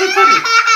Neyse tabii.